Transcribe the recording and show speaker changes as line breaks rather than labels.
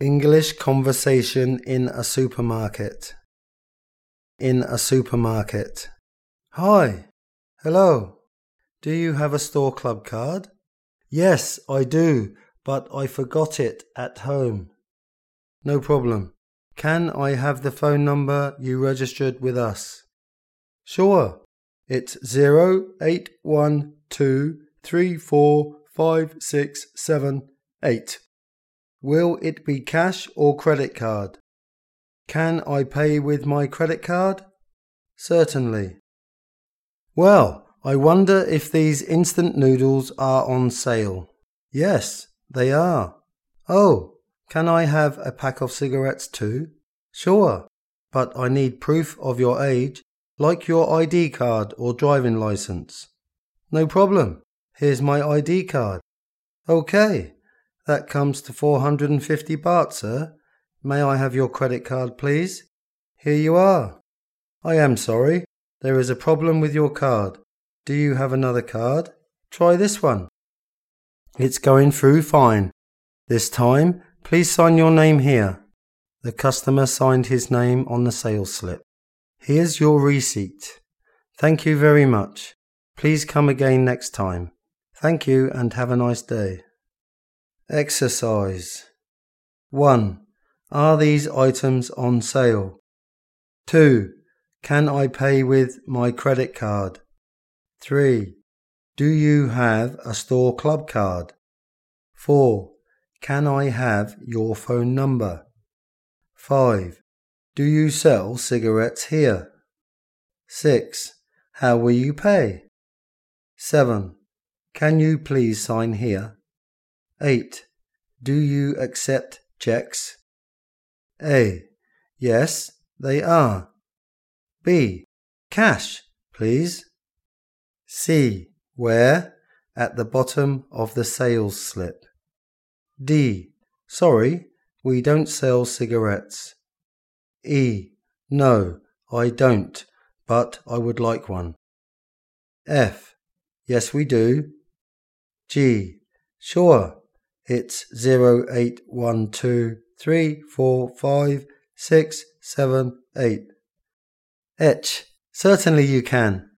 English conversation in a supermarket. In a supermarket. Hi. Hello. Do you have a store club card? Yes, I do, but I forgot it at home. No problem. Can I have the phone number you registered with us? Sure. It's zero eight one two three four five six seven eight. Will it be cash or credit card? Can I pay with my credit card? Certainly. Well, I wonder if these instant noodles are on sale. Yes, they are. Oh, can I have a pack of cigarettes too? Sure, but I need proof of your age, like your ID card or driving license. No problem. Here's my ID card. Okay, that comes to 450 baht, sir. May I have your credit card, please? Here you are. I am sorry. There is a problem with your card. Do you have another card? Try this one. It's going through fine. This time, please sign your name here. The customer signed his name on the sales slip. Here's your receipt. Thank you very much. Please come again next time. Thank you and have a nice day. Exercise 1. Are these items on sale? 2. Can I pay with my credit card? 3. Do you have a store club card? 4. Can I have your phone number? 5. Do you sell cigarettes here? 6. How will you pay? 7. Can you please sign here? 8. Do you accept checks? A. Yes, they are. B. Cash, please. C. Where? At the bottom of the sales slip. D. Sorry, we don't sell cigarettes. E. No, I don't, but I would like one. F. Yes, we do. G. Sure, it's zero eight one two three four five six seven eight. Etch, certainly you can.